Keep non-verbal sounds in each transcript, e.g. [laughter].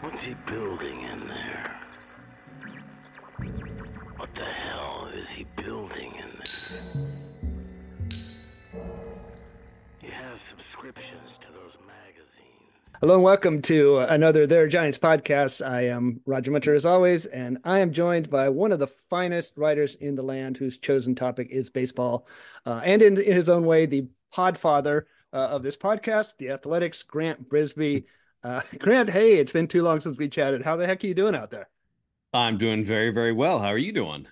What's he building in there? What the hell is he building in there? He has subscriptions to those magazines. Hello and welcome to another There R Giants podcast. I am Roger Munter as always, and I am joined by one of the finest writers in the land whose chosen topic is baseball. Uh, and in, in, his own way, the podfather uh, of this podcast, the Athletic's, Grant Brisbee. Uh, [laughs] Grant, hey, it's been too long since we chatted. How the heck are you doing out there? I'm doing very, very well. How are you doing?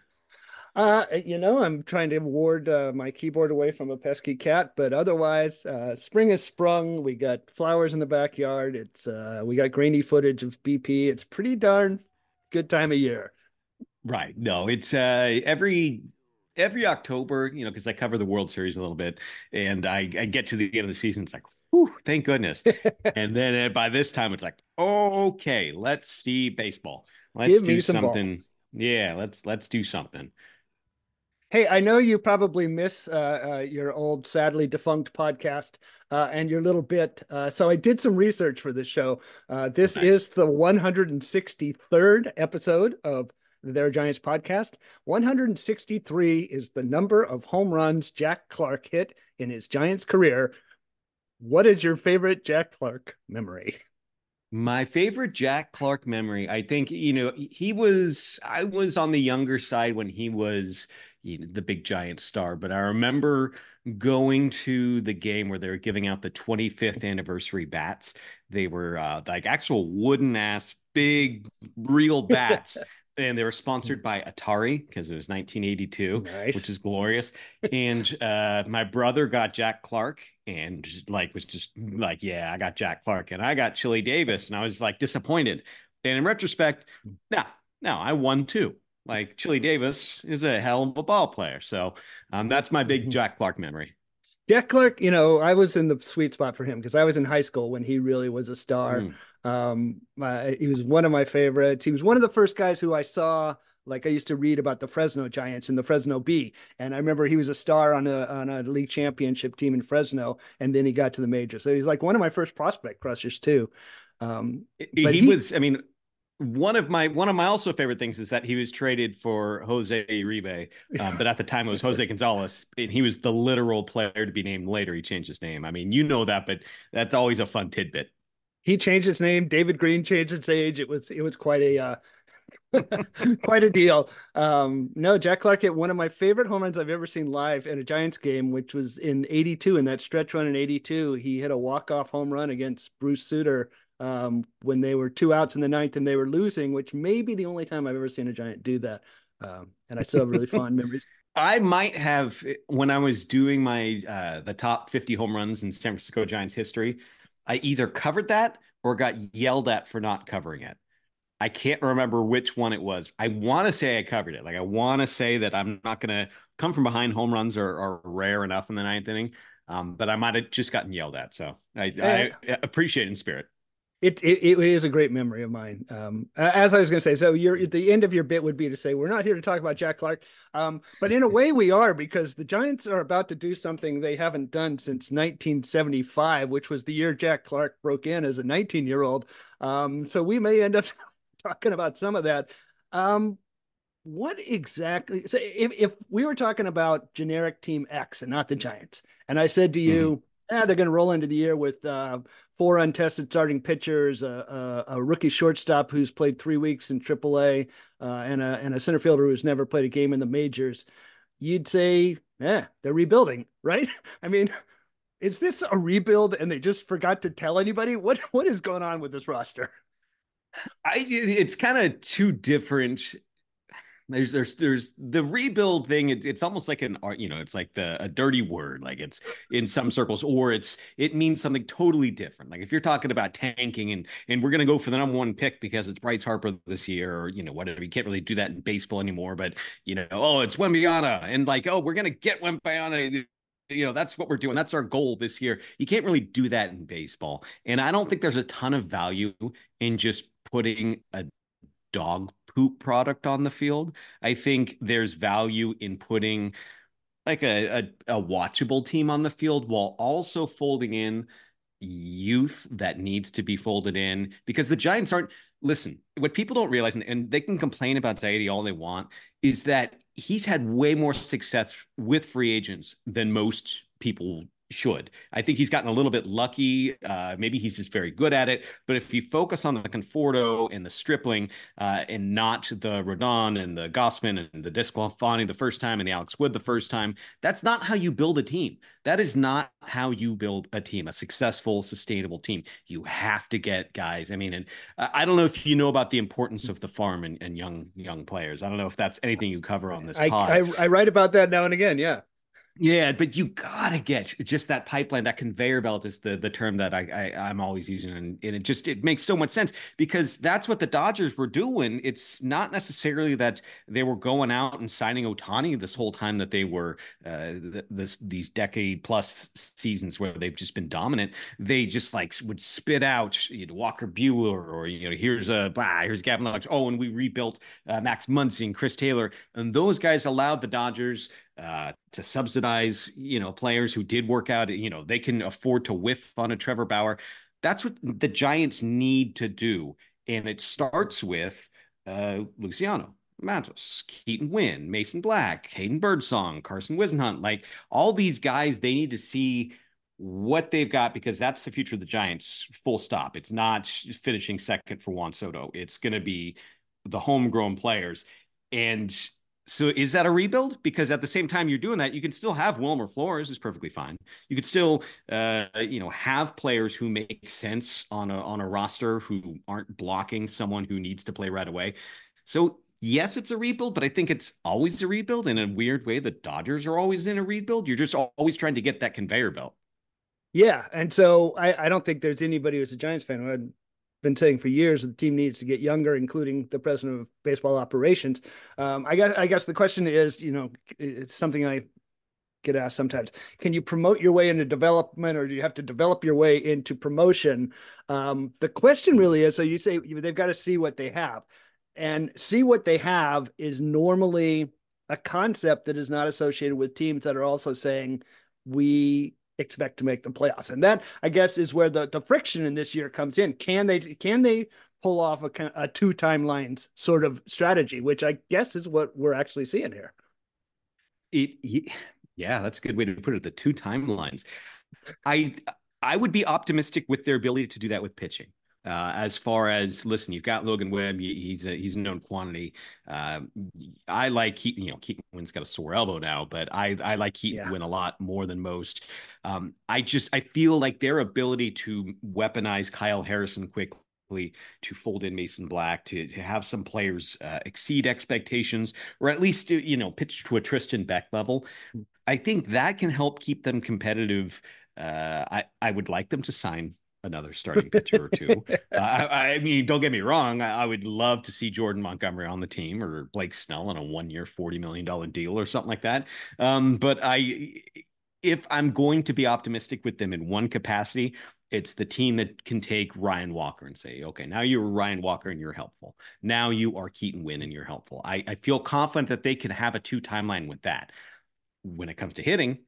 Uh, you know, I'm trying to ward uh, my keyboard away from a pesky cat, but otherwise, uh, spring has sprung. We got flowers in the backyard. It's uh, we got grainy footage of BP. It's pretty darn good time of year. Right. No, it's uh every every October, you know, because I cover the World Series a little bit, and I, I get to the end of the season, it's like, whew, thank goodness. [laughs] and then uh, by this time, it's like, okay, let's see baseball. Let's Give do some something. Ball. Yeah, let's let's do something. Hey, I know you probably miss uh, uh, your old, sadly defunct podcast uh, and your little bit. Uh, so I did some research for this show. Uh, this nice. is the 163rd episode of the There R Giants podcast. 163 is the number of home runs Jack Clark hit in his Giants career. What is your favorite Jack Clark memory? My favorite Jack Clark memory, I think, you know, he was, I was on the younger side when he was you know, the big giant star, but I remember going to the game where they were giving out the 25th anniversary bats. They were uh, like actual wooden ass, big, real bats [laughs] and they were sponsored by Atari because it was 1982, nice. which is glorious. and uh, my brother got Jack Clark and like was just like, yeah, I got Jack Clark, and I got Chili Davis, and I was like disappointed. And in retrospect, no, no, I won too. Like Chili Davis is a hell of a ball player, so um, that's my big mm-hmm. Jack Clark memory. Jack Clark, you know, I was in the sweet spot for him because I was in high school when he really was a star. Mm. Um, uh, he was one of my favorites. He was one of the first guys who I saw. Like I used to read about the Fresno Giants and the Fresno Bee, and I remember he was a star on a on a league championship team in Fresno, and then he got to the majors. So he's like one of my first prospect crushers too. Um, he, he was, I mean, one of my one of my also favorite things is that he was traded for Jose Uribe, um, but at the time it was Jose Gonzalez, and he was the literal player to be named later. He changed his name. I mean, you know that, but that's always a fun tidbit he changed his name. David Green changed his age. It was it was quite a uh, [laughs] quite a deal. Um, no, Jack Clark hit one of my favorite home runs I've ever seen live in a Giants game, which was in '82. In that stretch run in '82, he hit a walk off home run against Bruce Sutter um, when they were two outs in the ninth and they were losing, which may be the only time I've ever seen a Giant do that. Um, and I still have really fond memories. [laughs] I might have when I was doing my uh, the top 50 home runs in San Francisco Giants history. I either covered that or got yelled at for not covering it. I can't remember which one it was. I want to say I covered it. Like I want to say that I'm not going to come from behind. Home runs are, are rare enough in the ninth inning, um, but I might have just gotten yelled at. So I, I appreciate in spirit. It, it, it is a great memory of mine. Um, as I was going to say, so your the end of your bit would be to say we're not here to talk about Jack Clark, um, but in a way we are because the Giants are about to do something they haven't done since 1975, which was the year Jack Clark broke in as a 19 year old. Um, so we may end up [laughs] talking about some of that. Um, what exactly? So if if we were talking about generic Team X and not the Giants, and I said to you. Mm-hmm yeah, they're going to roll into the year with uh, four untested starting pitchers, a, a, rookie shortstop who's played three weeks in AAA, uh, and a and a center fielder who's never played a game in the majors. You'd say, yeah, they're rebuilding, right? [laughs] I mean, is this a rebuild and they just forgot to tell anybody? What what is going on with this roster? I it's kind of two different there's there's there's the rebuild thing. It's it's almost like an art, you know, it's like the a dirty word, like it's in some circles, or it's it means something totally different. Like if you're talking about tanking and and we're gonna go for the number one pick because it's Bryce Harper this year, or you know whatever. You can't really do that in baseball anymore. But you know, oh, it's Wembanyama, and like oh, we're gonna get Wembanyama you know that's what we're doing that's our goal this year you can't really do that in baseball and i don't think there's a ton of value in just putting a dog poop product on the field. I think there's value in putting like a, a, a watchable team on the field while also folding in youth that needs to be folded in because the Giants aren't listen, what people don't realize, and, and, they can complain about Zaidi all they want, is that he's had way more success with free agents than most people should. I think he's gotten a little bit lucky. Uh, maybe he's just very good at it. But if you focus on the Conforto and the Stripling uh, and not the Rodon and the Gausman and the DeSclafani the first time and the Alex Wood the first time, that's not how you build a team. That is not how you build a team, a successful, sustainable team. You have to get guys. I mean, and I don't know if you know about the importance of the farm and, and young young players. I don't know if that's anything you cover on this I, pod. I, I write about that now and again. Yeah. Yeah, but you gotta get just that pipeline, that conveyor belt is the the term that I, I am always using, and, and it just it makes so much sense because that's what the Dodgers were doing. It's not necessarily that they were going out and signing Ohtani this whole time that they were uh, this these decade plus seasons where they've just been dominant. They just like would spit out you know, Walker Buehler or you know here's a bah, here's Gavin Lux. Oh, and we rebuilt uh, Max Muncy and Chris Taylor, and those guys allowed the Dodgers uh, to subsidize, you know, players who did work out. You know, they can afford to whiff on a Trevor Bauer. That's what the Giants need to do, and it starts with uh, Luciano. Matos, Keaton Winn, Mason Black, Hayden Birdsong, Carson Whisenhunt, like all these guys, they need to see what they've got because that's the future of the Giants. Full stop. It's not finishing second for Juan Soto. It's going to be the homegrown players. And so is that a rebuild? Because at the same time you're doing that, you can still have Wilmer Flores is perfectly fine. You could still, uh, you know, have players who make sense on a on a roster who aren't blocking someone who needs to play right away. So yes, it's a rebuild, but I think it's always a rebuild in a weird way. The Dodgers are always in a rebuild. You're just always trying to get that conveyor belt. Yeah, and so I, I don't think there's anybody who's a Giants fan who would been saying for years that the team needs to get younger, including the president of baseball operations. Um, I guess I guess the question is, you know, it's something I get asked sometimes. Can you promote your way into development, or do you have to develop your way into promotion? Um, the question really is: so you say they've got to see what they have, and see what they have is normally a concept that is not associated with teams that are also saying we expect to make the playoffs. And that I guess is where the the friction in this year comes in. Can they can they pull off a, a two timelines sort of strategy, which I guess is what we're actually seeing here. It, yeah, that's a good way to put it. The two timelines. I I would be optimistic with their ability to do that with pitching. Uh, as far as listen, you've got Logan Webb. He's a he's a known quantity. Uh, I like Keaton. You know, Keaton Winn's got a sore elbow now, but I I like Keaton yeah. Winn a lot more than most. Um, I just I feel like their ability to weaponize Kyle Harrison quickly to fold in Mason Black, to to have some players uh, exceed expectations, or at least you know pitch to a Tristan Beck level. I think that can help keep them competitive. Uh, I I would like them to sign another starting pitcher or two. Uh, I, I, mean, don't get me wrong. I, I, would love to see Jordan Montgomery on the team or Blake Snell on a one-year, forty million dollar deal or something like that. Um, but I, if I'm going to be optimistic with them in one capacity, it's the team that can take Ryan Walker and say, okay, now you're Ryan Walker and you're helpful. Now you are Keaton Winn and you're helpful. I, I feel confident that they can have a two timeline with that. When it comes to hitting,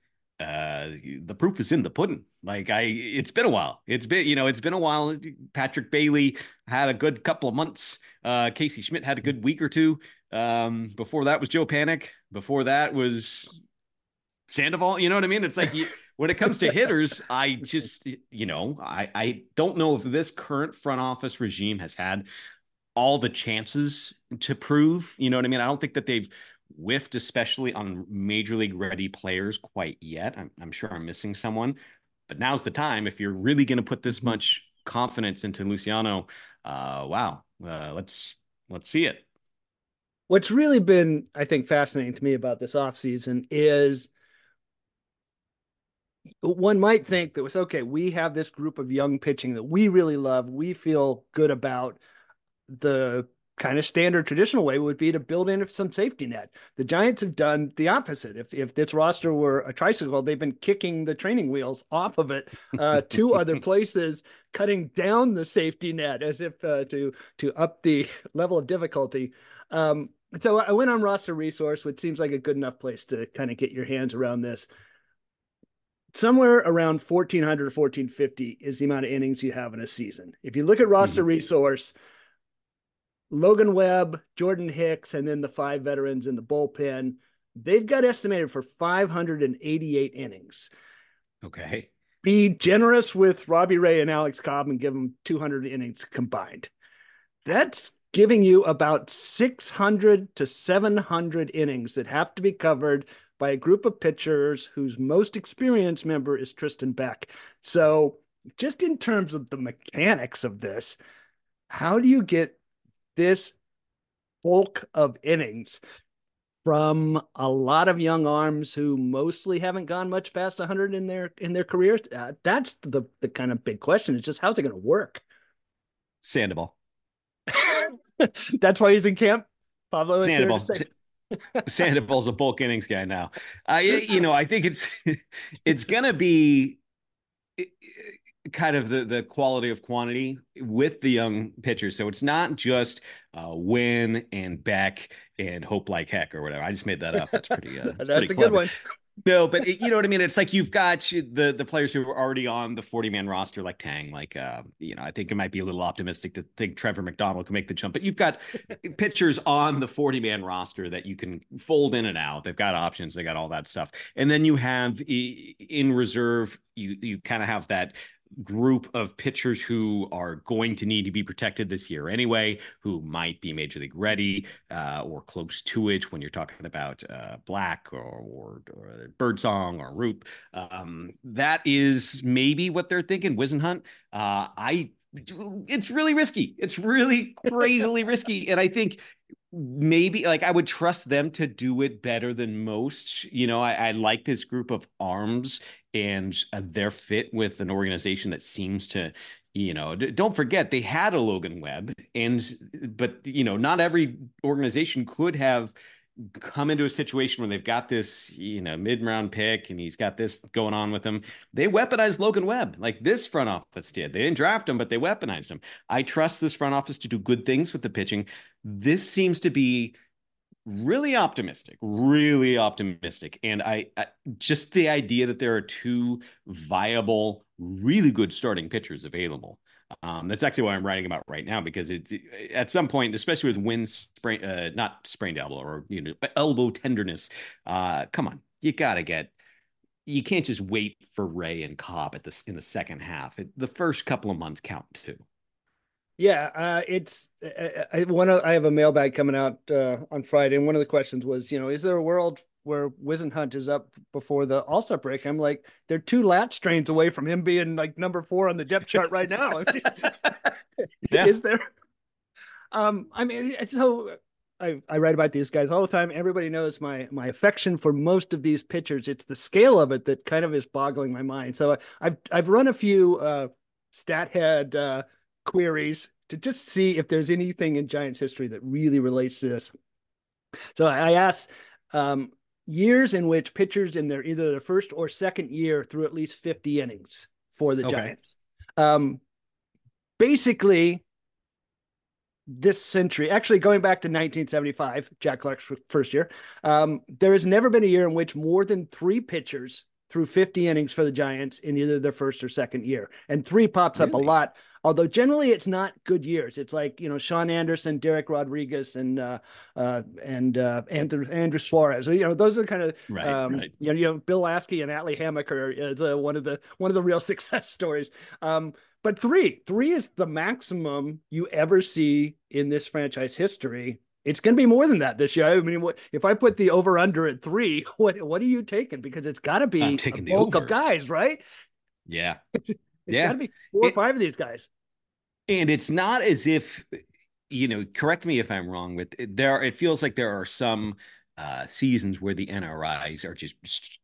uh the proof is in the pudding. Like i it's been a while. It's been you know it's been a while. Patrick bailey had a good couple of months. Uh casey Schmidt had a good week or two. Um before that was joe Panik. before that was sandoval. You know what i mean? It's like you, [laughs] when it comes to hitters i just you know i i don't know if this current front office regime has had all the chances to prove you know what i mean? I don't think that they've whiffed, especially on major league ready players quite yet. I'm, I'm sure I'm missing someone, but now's the time. If you're really going to put this mm-hmm. much confidence into Luciano, uh, wow, uh, let's let's see it. What's really been, I think, fascinating to me about this offseason is one might think that was okay. We have this group of young pitching that we really love. We feel good about the kind of standard traditional way would be to build in some safety net. The Giants have done the opposite. If if this roster were a tricycle, they've been kicking the training wheels off of it uh, to [laughs] other places, cutting down the safety net as if uh, to to up the [laughs] level of difficulty. Um, so I went on roster resource, which seems like a good enough place to kind of get your hands around this. Somewhere around 1400 to 1450 is the amount of innings you have in a season. If you look at roster mm-hmm. resource, Logan Webb, Jordan Hicks, and then the five veterans in the bullpen, they've got estimated for 588 innings. Okay. Be generous with Robbie Ray and Alex Cobb and give them 200 innings combined. That's giving you about 600 to 700 innings that have to be covered by a group of pitchers whose most experienced member is Tristan Beck. So, just in terms of the mechanics of this, how do you get this bulk of innings from a lot of young arms who mostly haven't gone much past 100 in their in their careers? Uh, that's the the kind of big question. It's just how's it going to work? Sandoval. [laughs] That's why he's in camp. Pablo Sandoval. [laughs] Sandoval's a bulk innings guy now. I, you know, I think it's [laughs] it's gonna be kind of the the quality of quantity with the young pitchers. So it's not just uh, Winn and Beck and Hope like heck or whatever. I just made that up. That's pretty. Uh, [laughs] that's, that's pretty a clever. good one. No, but it, you know what I mean. It's like you've got the the players who are already on the forty man roster, like Teng. Like, uh, you know, I think it might be a little optimistic to think Trevor McDonald can make the jump. But you've got [laughs] pitchers on the forty man roster that you can fold in and out. They've got options. They got all that stuff. And then you have in reserve. You you kind of have that group of pitchers who are going to need to be protected this year anyway, who might be major league ready uh, or close to it when you're talking about uh, Black or, or, or Birdsong or Roop. Um, that is maybe what they're thinking. Whisenhunt, uh, I it's really risky. It's really crazily risky. [laughs] And I think maybe like I would trust them to do it better than most. You know, I, I like this group of arms and uh, their fit with an organization that seems to you know don't forget they had a logan webb and but you know not every organization could have come into a situation where they've got this you know mid-round pick and he's got this going on with him. They weaponized logan webb like this front office did. They didn't draft him but they weaponized him. I trust this front office to do good things with the pitching. This seems to be really optimistic, really optimistic. And I, I, just the idea that there are two viable, really good starting pitchers available. Um, that's actually what I'm writing about right now because it's at some point, especially with Winn sprain, uh, not sprained elbow or you know elbow tenderness. Uh, come on, you gotta get. You can't just wait for Ray and Cobb at this in the second half. It, the first couple of months count too. Yeah, uh, it's I, I one. I have a mailbag coming out uh, on Friday, and one of the questions was, you know, is there a world where Whisenhunt is up before the All Star break? I'm like, they're two lat strains away from him being like number four on the depth chart right now. [laughs] yeah. Is there? Um, I mean, so I, I write about these guys all the time. Everybody knows my my affection for most of these pitchers. It's the scale of it that kind of is boggling my mind. So I, have I've run a few uh, stat head uh, queries to just see if there's anything in Giants history that really relates to this. So I asked um, years in which pitchers in their either their first or second year threw at least 50 innings for the okay. Giants. Um, basically, this century, actually going back to 1975, Jack Clark's first year, um, there has never been a year in which more than three pitchers threw 50 innings for the Giants in either their first or second year. And three pops really? up a lot although generally it's not good years. It's like you know Shaun Anderson, Dereck Rodriguez, and uh, uh, and uh, Andrew, Andrew Suarez. You know those are kind of right, um, right. You, know, you know Bill Laskey and Atlee Hammaker is, uh, one of the one of the real [laughs] success stories. Um, but three, three is the maximum you ever see in this franchise history. It's going to be more than that this year. I mean, what, if I put the over under at three, [laughs] what what are you taking? Because it's got to be I'm taking a bulk of guys, right? Yeah. [laughs] It's yeah. got to be four it, or five of these guys. And it's not as if, you know, correct me if I'm wrong, with there, it feels like there are some uh, seasons where the NRIs are just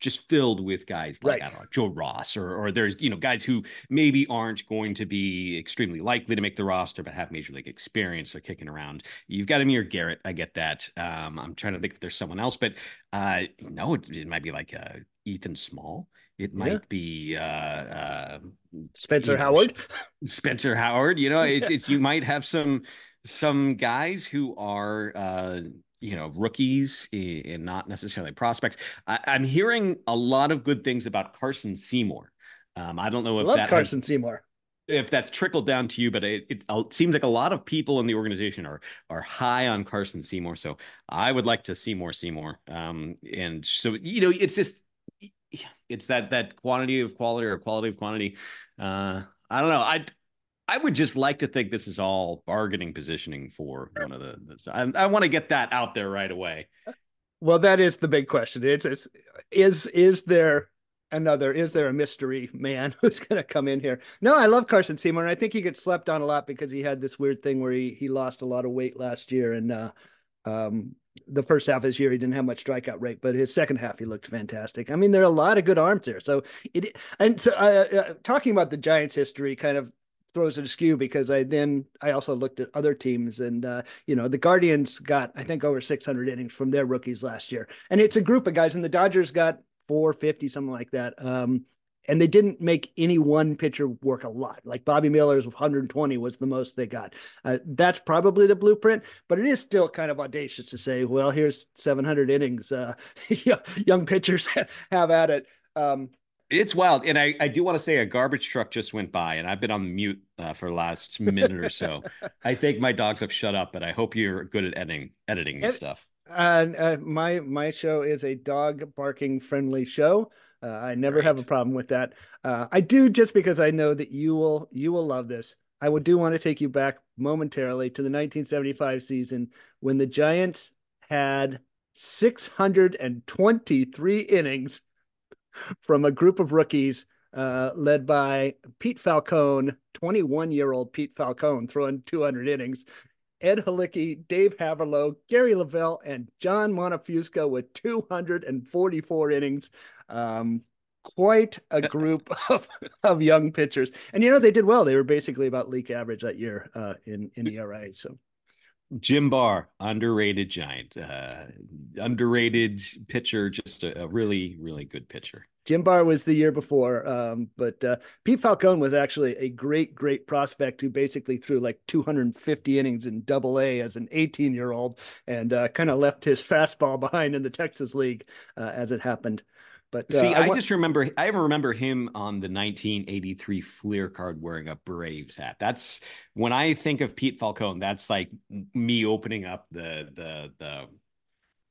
just filled with guys like right. I don't know Joe Ross or or there's you know guys who maybe aren't going to be extremely likely to make the roster but have major league experience or kicking around. You've got Amir Garrett, I get that. Um, I'm trying to think if there's someone else, but uh, no, it, it might be like uh, Ethan Small. It might yeah. be uh, uh, Spencer Howard. [laughs] Spencer Howard. You know, [laughs] it's it's you might have some some guys who are uh, you know rookies and not necessarily prospects. I, am hearing a lot of good things about Carson Seymour. Um, I don't know if that Carson has, Seymour. If that's trickled down to you, but it, it, it seems like a lot of people in the organization are are high on Carson Seymour. So I would like to see more Seymour. Um, and so you know, it's just it's that that quantity of quality or quality of quantity. Uh, I don't know. I I would just like to think this is all bargaining positioning for one of the. the I, I want to get that out there right away. Well, that is the big question. It's, it's is is there another? Is there a mystery man [laughs] who's going to come in here? No, I love Carson Seymour, and I think he gets slept on a lot because he had this weird thing where he he lost a lot of weight last year, and uh, um, the first half of his year he didn't have much strikeout rate, but his second half he looked fantastic. I mean, there are a lot of good arms there. So it and so uh, uh, talking about the Giants' history kind of throws it askew because I then I also looked at other teams and uh, you know the Guardians got I think over 600 innings from their rookies last year, and it's a group of guys, and the Dodgers got 450 something like that. Um, and they didn't make any one pitcher work a lot. Like Bobby Miller's 120 was the most they got. Uh, that's probably the blueprint, but it is still kind of audacious to say, well, here's 700 innings. Uh, [laughs] young pitchers [laughs] have at it. Um, it's wild. And I, I do want to say a garbage truck just went by, and I've been on mute uh, for the last minute or so. [laughs] I think my dogs have shut up, but I hope you're good at editing editing this stuff. Uh, uh, my my show is a dog barking friendly show. Uh, I never have a problem with that. Uh, I do just because I know that you will you will love this. I would do want to take you back momentarily to the 1975 season when the Giants had 623 innings from a group of rookies uh, led by Pete Falcone, 21 year old Pete Falcone, throwing 200 innings. Ed Halicki, Dave Heaverlo, Gary Lavelle, and John Montefusco with 244 innings. Um, quite a group [laughs] of, of young pitchers. And you know, they did well. They were basically about league average that year uh, in, in ERA. So Jim Barr, underrated giant, uh, underrated pitcher, just a, a, really, really good pitcher. Jim Barr was the year before, um, but uh, Pete Falcone was actually a great, great prospect who basically threw like 250 innings in Double A as an 18 year old, and uh, kind of left his fastball behind in the Texas League uh, as it happened. But uh, see, I, I, just remember I remember him on the 1983 Fleer card wearing a Braves hat. That's when I think of Pete Falcone. That's like me opening up the the the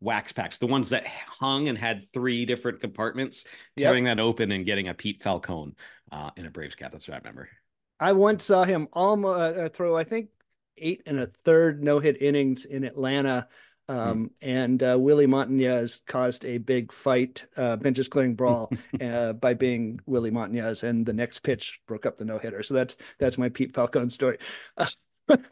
wax packs, the ones that hung and had three different compartments, tearing yep. that open and getting a Pete Falcone uh, in a Braves cap. That's what I remember. I once saw him almost uh, throw, I think, eight and a third no hit innings in Atlanta. Um, and uh, Willie Montañez caused a big fight, uh, benches clearing brawl [laughs] uh, by being Willie Montañez, and the next pitch broke up the no hitter. So that's that's my Pete Falcone story. [laughs] but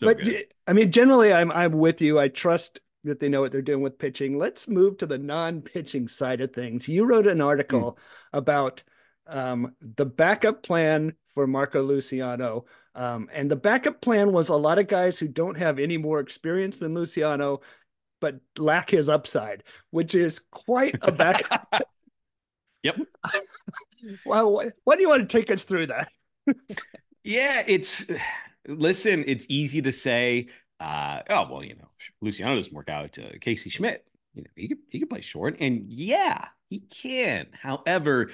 good. I mean, generally, I'm I'm with you. I trust that they know what they're doing with pitching. Let's move to the non-pitching side of things. You wrote an article mm. about um, the backup plan for Marco Luciano um, and the backup plan was a lot of guys who don't have any more experience than Luciano, but lack his upside, which is quite a backup. [laughs] yep. [laughs] well, what, what do you want to take us through that? [laughs] yeah, it's listen, it's easy to say, uh, oh well, you know, Luciano doesn't work out to Casey Schmidt. You know, he could he could play short, and yeah, he can. However,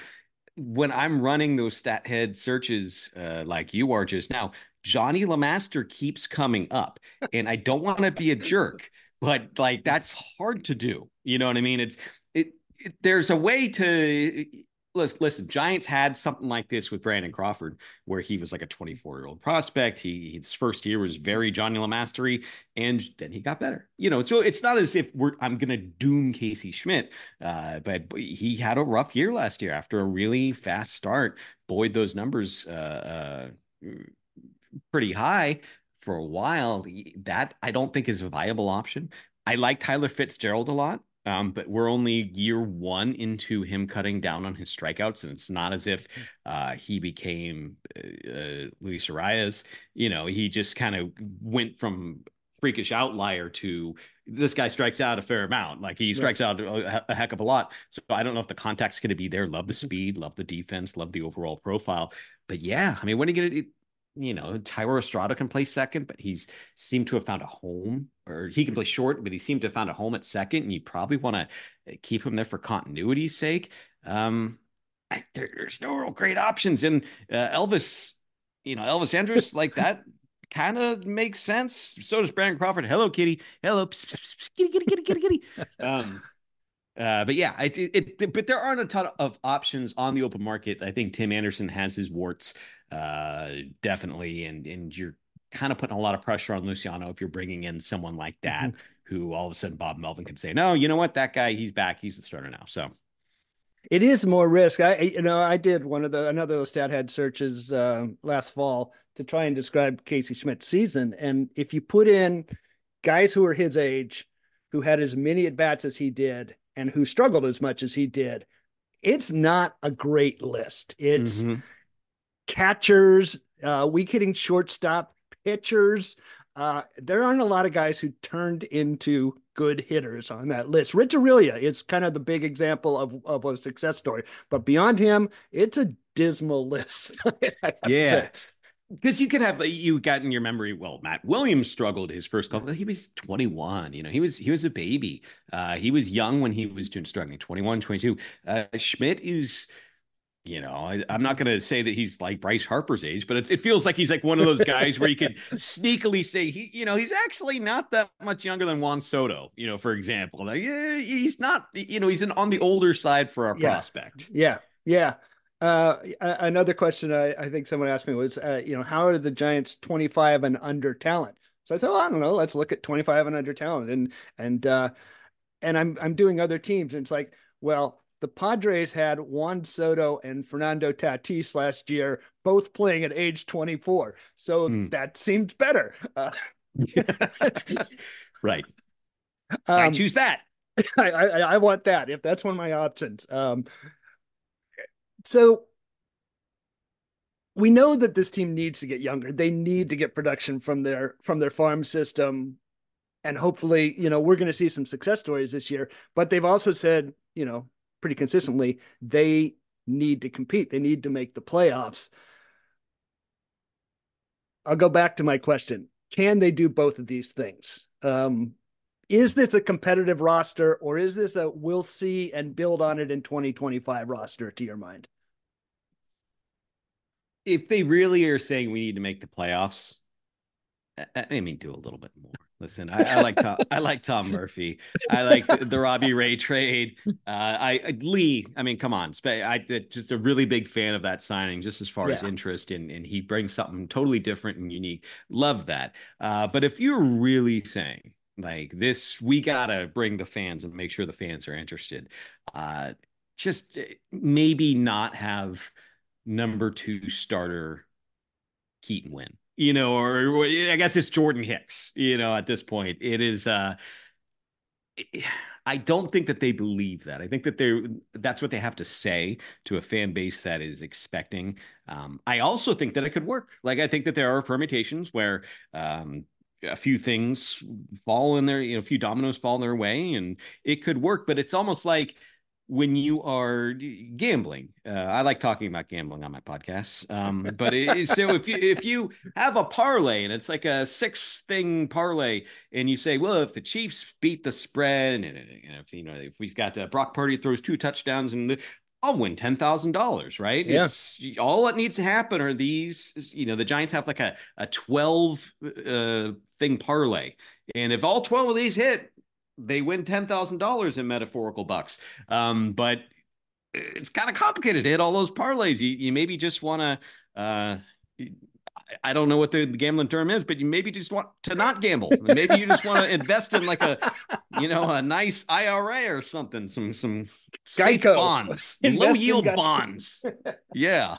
when I'm running those stat head searches uh, like you are just now, Johnnie LeMaster keeps coming up. And I don't want to be a jerk, but like that's hard to do. You know what I mean? It's it, it there's a way to listen, listen, Giants had something like this with Brandon Crawford, where he was like a 24 year old prospect. He his first year was very Johnny LeMastery, and then he got better. You know, so it's not as if we're I'm gonna doom Casey Schmidt, uh, but he had a rough year last year after a really fast start. Boyd, those numbers uh, uh, pretty high for a while. That I don't think is a viable option. I like Tyler Fitzgerald a lot. Um, but we're only year one into him cutting down on his strikeouts, and it's not as if hmm. uh, he became uh, Luis Arraez. You know, he just kind of went from freakish outlier to this guy strikes out a fair amount. Like he strikes right. out a, a, heck of a lot. So I don't know if the contact's going to be there. Love the speed, love the defense, love the overall profile. But yeah, I mean, when are you going to you know, Thairo Estrada can play second, but he's seemed to have found a home, or he can play short, but he seemed to have found a home at second, and you probably want to keep him there for continuity's sake. Um, there, there's no real great options, and uh, Elvis, you know, Elvis Andrus [laughs] like that kind of makes sense. So does Brandon Crawford. Hello, kitty. Hello, pss, pss, pss, kitty, kitty, kitty, kitty, kitty. [laughs] Um, uh, but yeah, it, it, it, but there aren't a ton of options on the open market. I think Tim Anderson has his warts, uh, definitely, and and you're kind of putting a lot of pressure on Luciano if you're bringing in someone like that, mm-hmm. who all of a sudden Bob Melvin can say, no, you know what, that guy, he's back, he's the starter now. So it is more risk. I you know I did one of the another of those stat head searches uh, last fall to try and describe Casey Schmidt's season, and if you put in guys who are his age, who had as many at bats as he did and who struggled as much as he did, it's not a great list. It's mm-hmm. catchers, uh, weak hitting shortstop, pitchers. Uh, there aren't a lot of guys who turned into good hitters on that list. Rich Aurilia is kind of the big example of, of a success story, but beyond him, it's a dismal [laughs] list. yeah because you could have you got in your memory well matt williams struggled his first couple he was 21 you know he was he was a baby. Uh he was young when he was doing struggling 21 22 uh schmidt is you know I, am not going to say that he's like bryce harper's age but it feels like he's like one of those guys where you could [laughs] sneakily say he you know he's actually not that much younger than juan soto you know for example. Like, yeah, he's not you know he's in, on the older side for our yeah. prospect. Yeah. Yeah uh, another question I, I, think someone asked me was, uh, you know, how are the Giants 25 and under talent? So I said, well, I don't know. Let's look at 25 and under talent, and and uh, and I'm I'm doing other teams, and it's like, well, the Padres had Juan Soto and Fernando Tatis last year, both playing at age 24, so mm. that seems better. Uh, [laughs] right. Um, I choose that. [laughs] I, I, I want that if that's one of my options. Um, so we know that this team needs to get younger. They need to get production from their from their farm system. And hopefully, you know, we're going to see some success stories this year. But they've also said, you know, pretty consistently, they need to compete. They need to make the playoffs. I'll go back to my question. Can they do both of these things? Um, is this a competitive roster or is this a we'll see and build on it in 2025 roster to your mind? If they really are saying we need to make the playoffs, I, I mean, do a little bit more. Listen, I, I like Tom. I like Tom [laughs] Murphy. I like the, the Robbie Ray trade. Uh, I, I, Lee. I mean, come on. I just a really big fan of that signing, just as far yeah. as interest in, and he brings something totally different and unique. Love that. Uh, but if you're really saying like this, we gotta bring the fans and make sure the fans are interested. Uh, just eh, maybe not have number two starter Keaton Winn, you know, or I guess it's Jordan Hicks, you know, at this point. It is uh I don't think that they believe that. I think that they're that's what they have to say to a fan base that is expecting. Um, I also think that it could work. Like I think that there are permutations where um, a few things fall in there, you know, a few dominoes fall their way, and it could work. But it's almost like when you are gambling. Uh, I like talking about gambling on my podcasts. Um, but it, so if you if you have a parlay and it's like a six thing parlay, and you say, well, if the Chiefs beat the spread, and, and if you know if we've got uh, Brock Purdy throws two touchdowns and the, I'll win ten thousand dollars, right? Yeah. It's all that needs to happen are these. You know, the Giants have like a a twelve uh, thing parlay, and if all twelve of these hit, they win ten thousand dollars in metaphorical bucks. Um, but it's kind of complicated to hit all those parlays. You you maybe just want to. Uh, I don't know what the, the, gambling term is, but you maybe just want to not gamble. maybe you just want to invest in like a, you know, a nice IRA or something, some some safe Geico. bonds, [laughs] low yield bonds. Yeah,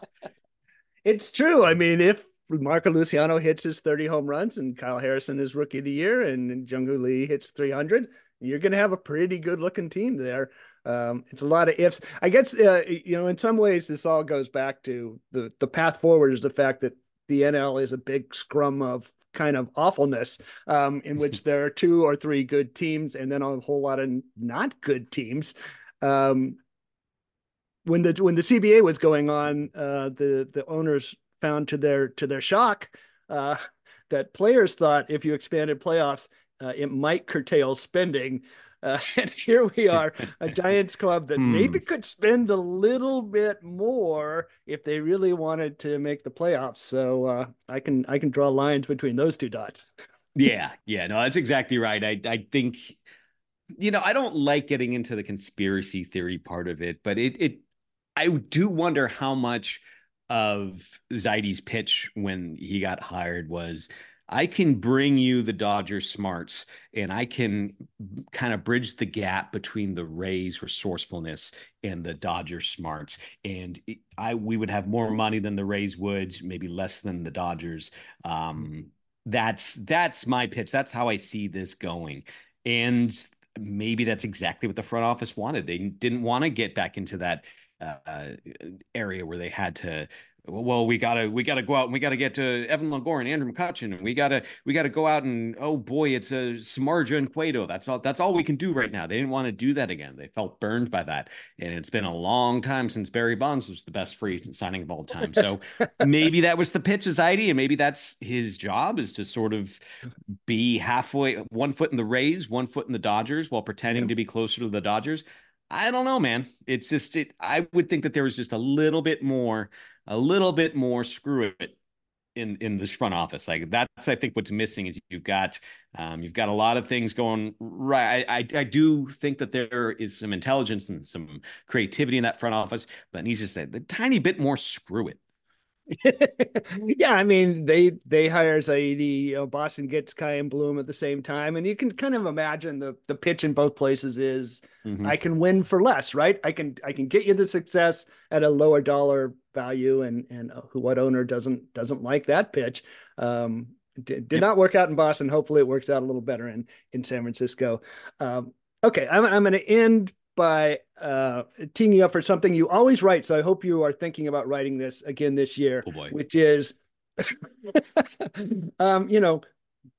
it's true. I mean, if Marco Luciano hits his 30 home runs and Kyle Harrison is rookie of the year and Jung Lee hits 300, you're going to have a pretty good looking team there. Um, it's a lot of ifs. I guess uh, you know, in some ways, this all goes back to the the path forward is the fact that the NL is a big scrum of kind of awfulness, um, in which [laughs] there are two or three good teams and then a whole lot of not good teams. Um, when the when the CBA was going on, uh, the the owners found to their to their shock uh, that players thought if you expanded playoffs, uh, it might curtail spending. Uh, [laughs] and here we are, a Giants [laughs] club that hmm. maybe could spend a little bit more if they really wanted to make the playoffs. So uh, I can I can draw lines between those two dots. yeah, yeah, no, that's exactly right. I I think you know I don't like getting into the conspiracy theory part of it, but it it I do wonder how much of Zaidi's pitch when he got hired was I can bring you the Dodgers smarts and I can kind of bridge the gap between the Rays resourcefulness and the Dodgers smarts. And I we would have more money than the Rays would, maybe less than the Dodgers. Um, that's that's my pitch. That's how I see this going. And maybe that's exactly what the front office wanted. They didn't want to get back into that uh, area where they had to well, we gotta we gotta go out and we gotta get to Evan Longoria and Andrew McCutchen, and we gotta we gotta go out and oh boy, it's a Samardzija and Cueto. That's all that's all we can do right now. They didn't want to do that again. They felt burned by that, and it's been a long time since Barry Bonds was the best free agent signing of all time. So [laughs] maybe that was the pitch's idea. Maybe that's his job is to sort of be halfway, one foot in the Rays, one foot in the Dodgers, while pretending yeah. to be closer to the Dodgers. I don't know, man. It's just it. I would think that there was just a little bit more a little bit more screw it in in this front office. Like that's I think what's missing is you've got um, you've got a lot of things going right. I, I, I do think that there is some intelligence and some creativity in that front office, but needs to say the tiny bit more screw it. [laughs] yeah, I mean they they hire Zaidi, you know, Boston gets Chaim Bloom at the same time, and you can kind of imagine the the pitch in both places is mm-hmm. I can win for less, right? I can I can get you the success at a lower dollar value, and and uh, what owner doesn't doesn't like that pitch? Um, did, did yep. not work out in Boston. Hopefully, it works out a little better in in San Francisco. Um, okay, I'm I'm going to end by uh, teeing you up for something you always write. So I hope you are thinking about writing this again this year, oh which is, [laughs] um, you know,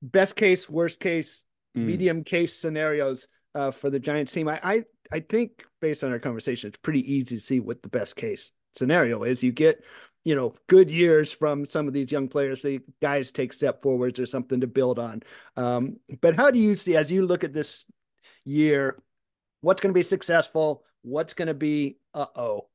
best case, worst case, mm. medium case scenarios uh, for the Giants team. I, I I think based on our conversation, it's pretty easy to see what the best case scenario is. You get you know good years from some of these young players the guys take step forwards or something to build on um, but how do you see as you look at this year what's going to be successful, what's going to be uh oh.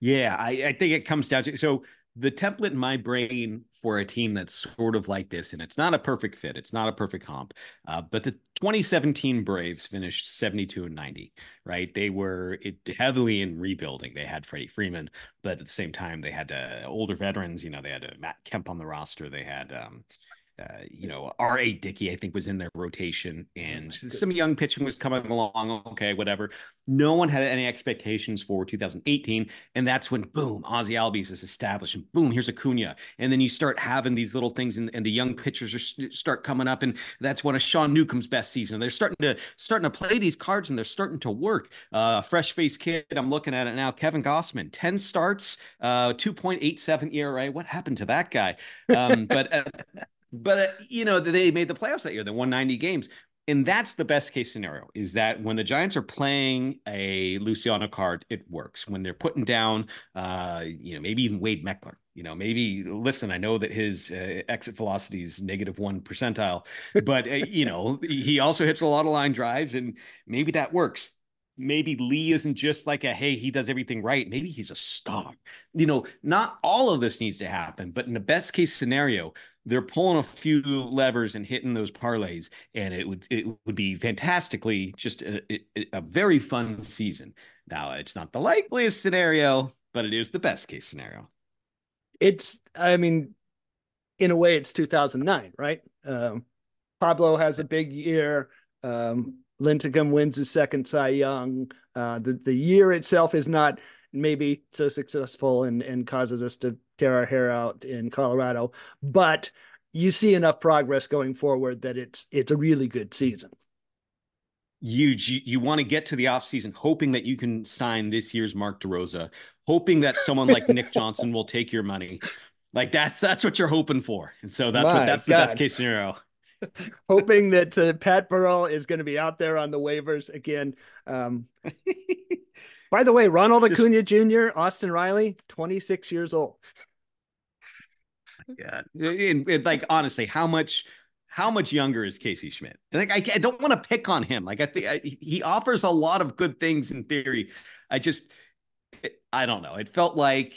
Yeah, I, I think it comes down to so the template in my brain for a team that's sort of like this, and it's not a perfect fit, it's not a perfect comp, uh, but the 2017 Braves finished 72 and 90, right? They were heavily in rebuilding. They had Freddie Freeman, but at the same time, they had uh, older veterans. You know, they had uh, Matt Kemp on the roster. They had um, uh, you know, R.A. Dickey, I think, was in their rotation, and oh some young pitching was coming along. Okay, whatever. No one had any expectations for 2018, and that's when boom, Ozzie Albies is established, and boom, here's Acuna, and then you start having these little things, and, and the young pitchers are start coming up, and that's one of Sean Newcomb's best season. They're starting to starting to play these cards, and they're starting to work. Uh, fresh face kid, I'm looking at it now. Kevin Gausman, 10 starts, uh, 2.87 ERA. What happened to that guy? Um, but uh, [laughs] but uh, you know they made the playoffs that year. They won 90 games, and that's the best case scenario. Is that when the Giants are playing a Luciano card, it works. When they're putting down, uh, you know, maybe even Wade Meckler. You know, maybe listen. I know that his uh, exit velocity is negative one percentile, but uh, you know he also hits a lot of line drives, and maybe that works maybe Lee isn't just like a hey, he does everything right. Maybe he's a star. You know, not all of this needs to happen, but in the best case scenario, they're pulling a few levers and hitting those parlays, and it would it would be fantastically just a, a, very fun season. Now, it's not the likeliest scenario, but it is the best case scenario. It's, I mean, in a way, it's 2009, right? Um, Pablo has a big year. Um, wins his second Cy Young. Uh, the the year itself is not maybe so successful and and causes us to tear our hair out in Colorado, but you see enough progress going forward that it's it's a really good season. You you, you want to get to the offseason hoping that you can sign this year's Mark DeRosa, hoping that someone like Nick [laughs] Johnson will take your money. Like that's that's what you're hoping for. And so that's My what that's God. the best case scenario. [laughs] hoping that uh, Pat Burrell is going to be out there on the waivers again. Um, [laughs] by the way, Ronald Acuna Jr., Austin Riley, 26 years old. Yeah. And, it, like honestly, how much how much younger is Casey Schmidt? Like I, I don't want to pick on him. Like I think he offers a lot of good things in theory. I just I don't know. It felt like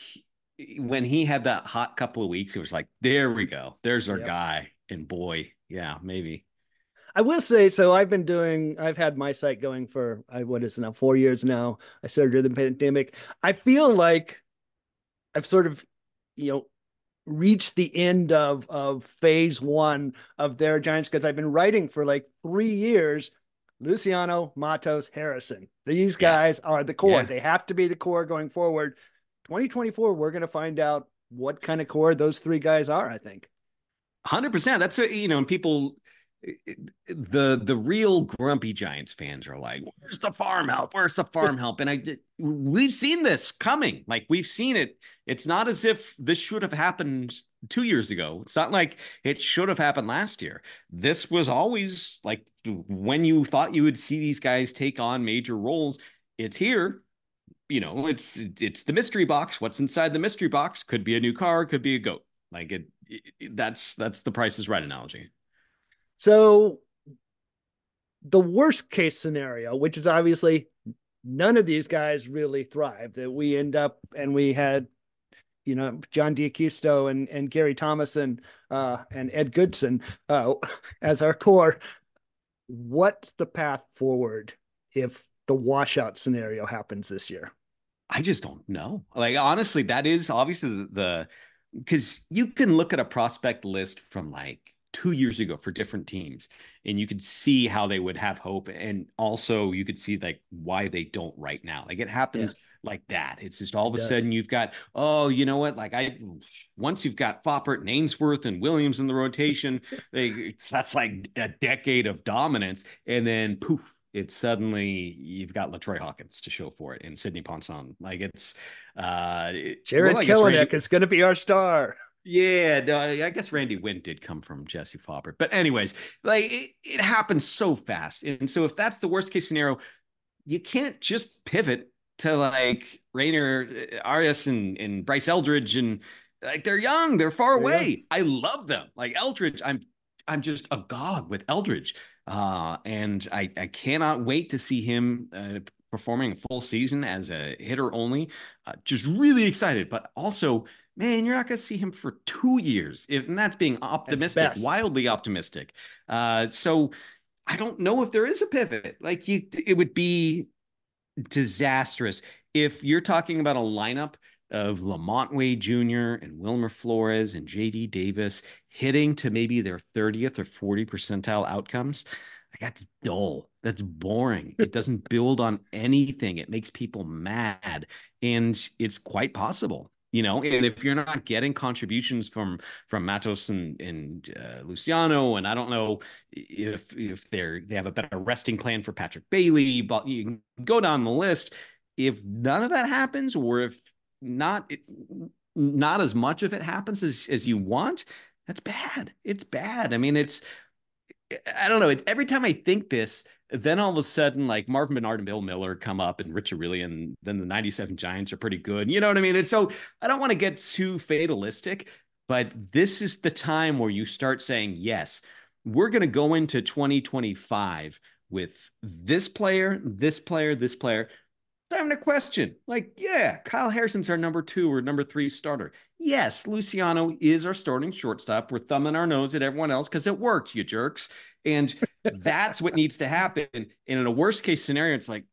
when he had that hot couple of weeks, it was like, there we go. There's our yep. guy. And boy, yeah, maybe. I will say, so I've been doing, I've had my site going for, I, what is it now, four years now. I started during the pandemic. I feel like I've sort of, you know, reached the end of of phase one of their Giants because I've been writing for like three years. Luciano, Matos, Harrison. These guys yeah. are the core. Yeah. They have to be the core going forward. 2024, we're going to find out what kind of core those three guys are, I think. 100%. That's, a, you know, and people the the real grumpy Giants fans are like, "Where's the farm help? Where's the farm help?" And I did, we've seen this coming. Like we've seen it. It's not as if this should have happened two years ago. It's not like it should have happened last year. This was always like when you thought you would see these guys take on major roles. It's here. You know, it's it's the mystery box. What's inside the mystery box could be a new car, could be a goat. Like it, it that's that's the Price is Right analogy. So the worst case scenario, which is obviously none of these guys really thrive, that we end up and we had, you know, John D'Acquisto and, and Gary Thomasson uh, and Ed Goodson uh, as our core. What's the path forward if the washout scenario happens this year? I just don't know. Like honestly, that is obviously the because you can look at a prospect list from like two years ago for different teams and you could see how they would have hope and also you could see like why they don't right now like it happens yeah. like that it's just all of a sudden you've got oh you know what like i once you've got foppert and ainsworth and williams in the rotation [laughs] they that's like a decade of dominance and then poof it's suddenly you've got Latroy Hawkins to show for it and Sidney Ponson. Like it's uh Jarred well, Kelenic is gonna be our star. Yeah, I guess Randy Winn did come from Jesse Foppert. But anyways, like it, it happens so fast. And so if that's the worst case scenario, you can't just pivot to like Rayner uh, Arias and, and Bryce Eldridge and like they're young, they're far away. Yeah. I love them. Like Eldridge, I'm I'm just agog with Eldridge. Uh, and I, I cannot wait to see him uh, performing a full season as a hitter only. Uh, just really excited, but also man, you're not going to see him for two years. If, and that's being optimistic, wildly optimistic. Uh, so I don't know if there is a pivot. Like you, it would be disastrous if you're talking about a lineup of LaMonte Wade Jr. and Wilmer Flores and JD Davis hitting to maybe their 30th or 40 percentile outcomes. Like that's dull. That's boring. [laughs] It doesn't build on anything. It makes people mad. And it's quite possible you know and if you're not getting contributions from from matos and and uh, luciano and i don't know if if they're they have a better resting plan for patrick bailey but you can go down the list. If none of that happens or if not not as much of it happens as as you want that's bad. It's bad. I mean it's i don't know every time i think this then all of a sudden, like Marvin Benard and Bill Mueller come up and Rich Aurilia, then the 97 Giants are pretty good. You know what I mean? And so I don't want to get too fatalistic, but this is the time where you start saying, yes, we're going to go into 2025 with this player, this player, this player. Time a question. Like, yeah, Kyle Harrison's our number two or number three starter. Yes, Luciano is our starting shortstop. We're thumbing our nose at everyone else because it worked, you jerks. And [laughs] that's what needs to happen. And in a worst case scenario, it's like,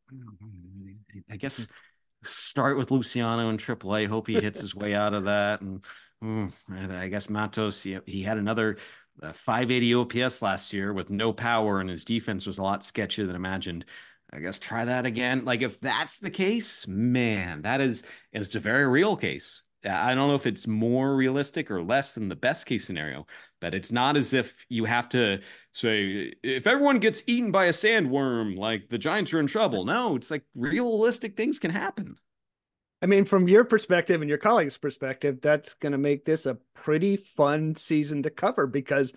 I guess start with Luciano in AAA. Hope he hits his way out of that. And mm, I guess Matos, he, he had another uh, 580 OPS last year with no power, and his defense was a lot sketchier than imagined. I guess try that again. Like if that's the case, man, that is, and it's a very real case. I don't know if it's more realistic or less than the best case scenario, but it's not as if you have to say if everyone gets eaten by a sandworm, like the Giants are in trouble. No, it's like realistic things can happen. I mean, from your perspective and your colleagues' perspective, that's going to make this a pretty fun season to cover because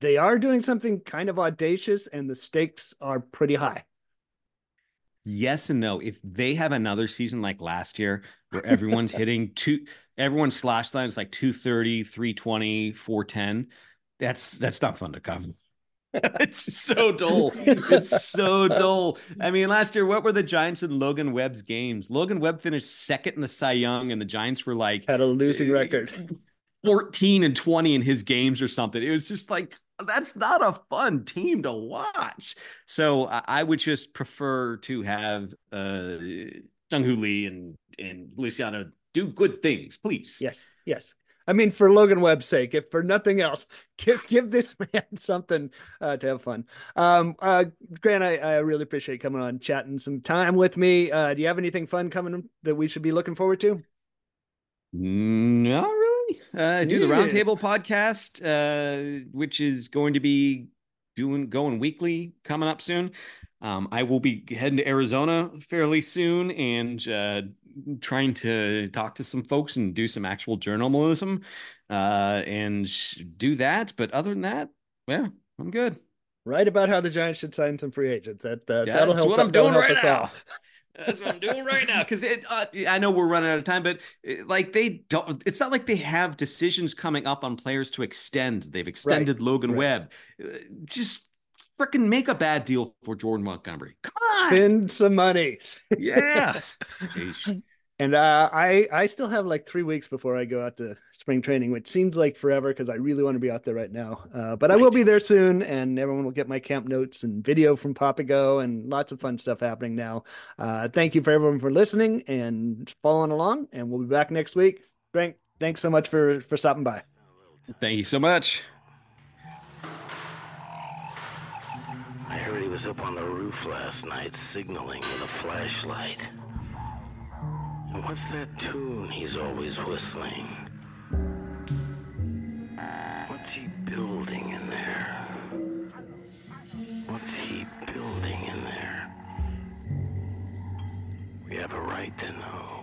they are doing something kind of audacious and the stakes are pretty high. Yes and no. If they have another season like last year where everyone's [laughs] hitting two, everyone's slash line is like 230, 320, 410, that's that's not fun to cover. [laughs] it's so dull. It's so dull. I mean, last year, what were the Giants and Logan Webb's games? Logan Webb finished second in the Cy Young, and the Giants were like had a losing eh, record. 14 and 20 in his games or something. It was just like that's not a fun team to watch. So I would just prefer to have uh Jung-Hoo Lee and and Luciano do good things, please. Yes, yes. I mean, for Logan Webb's sake, if for nothing else, [laughs] give give this [laughs] man something uh, to have fun. Um, uh, Grant, I, I really appreciate coming on, chatting some time with me. Uh, do you have anything fun coming that we should be looking forward to? Not really. I do the Roundtable podcast, uh, which is going to be doing going weekly coming up soon. Um, I will be heading to Arizona fairly soon and uh, trying to talk to some folks and do some actual journalism uh, and do that. But other than that, yeah, I'm good. Right about how the Giants should sign some free agents. That uh, yeah, that'll that's help. what I'm doing right now. All. That's what I'm doing right now because uh, I know we're running out of time, but uh, like they don't. It's not like they have decisions coming up on players to extend. They've extended Logan right. Webb. Uh, just freaking make a bad deal for Jordan Montgomery. Come on, Spend some money. yeah. [laughs] Sheesh. And uh, I I still have like three weeks before I go out to spring training, which seems like forever because I really want to be out there right now. Uh, but I will be there soon, and everyone will get my camp notes and video from Papago and lots of fun stuff happening now. Uh, thank you for everyone for listening and following along, and we'll be back next week. Grant, thanks so much for for stopping by. Thank you so much. I heard he was up on the roof last night signaling with a flashlight. What's that tune he's always whistling? What's he building in there? What's he building in there? We have a right to know.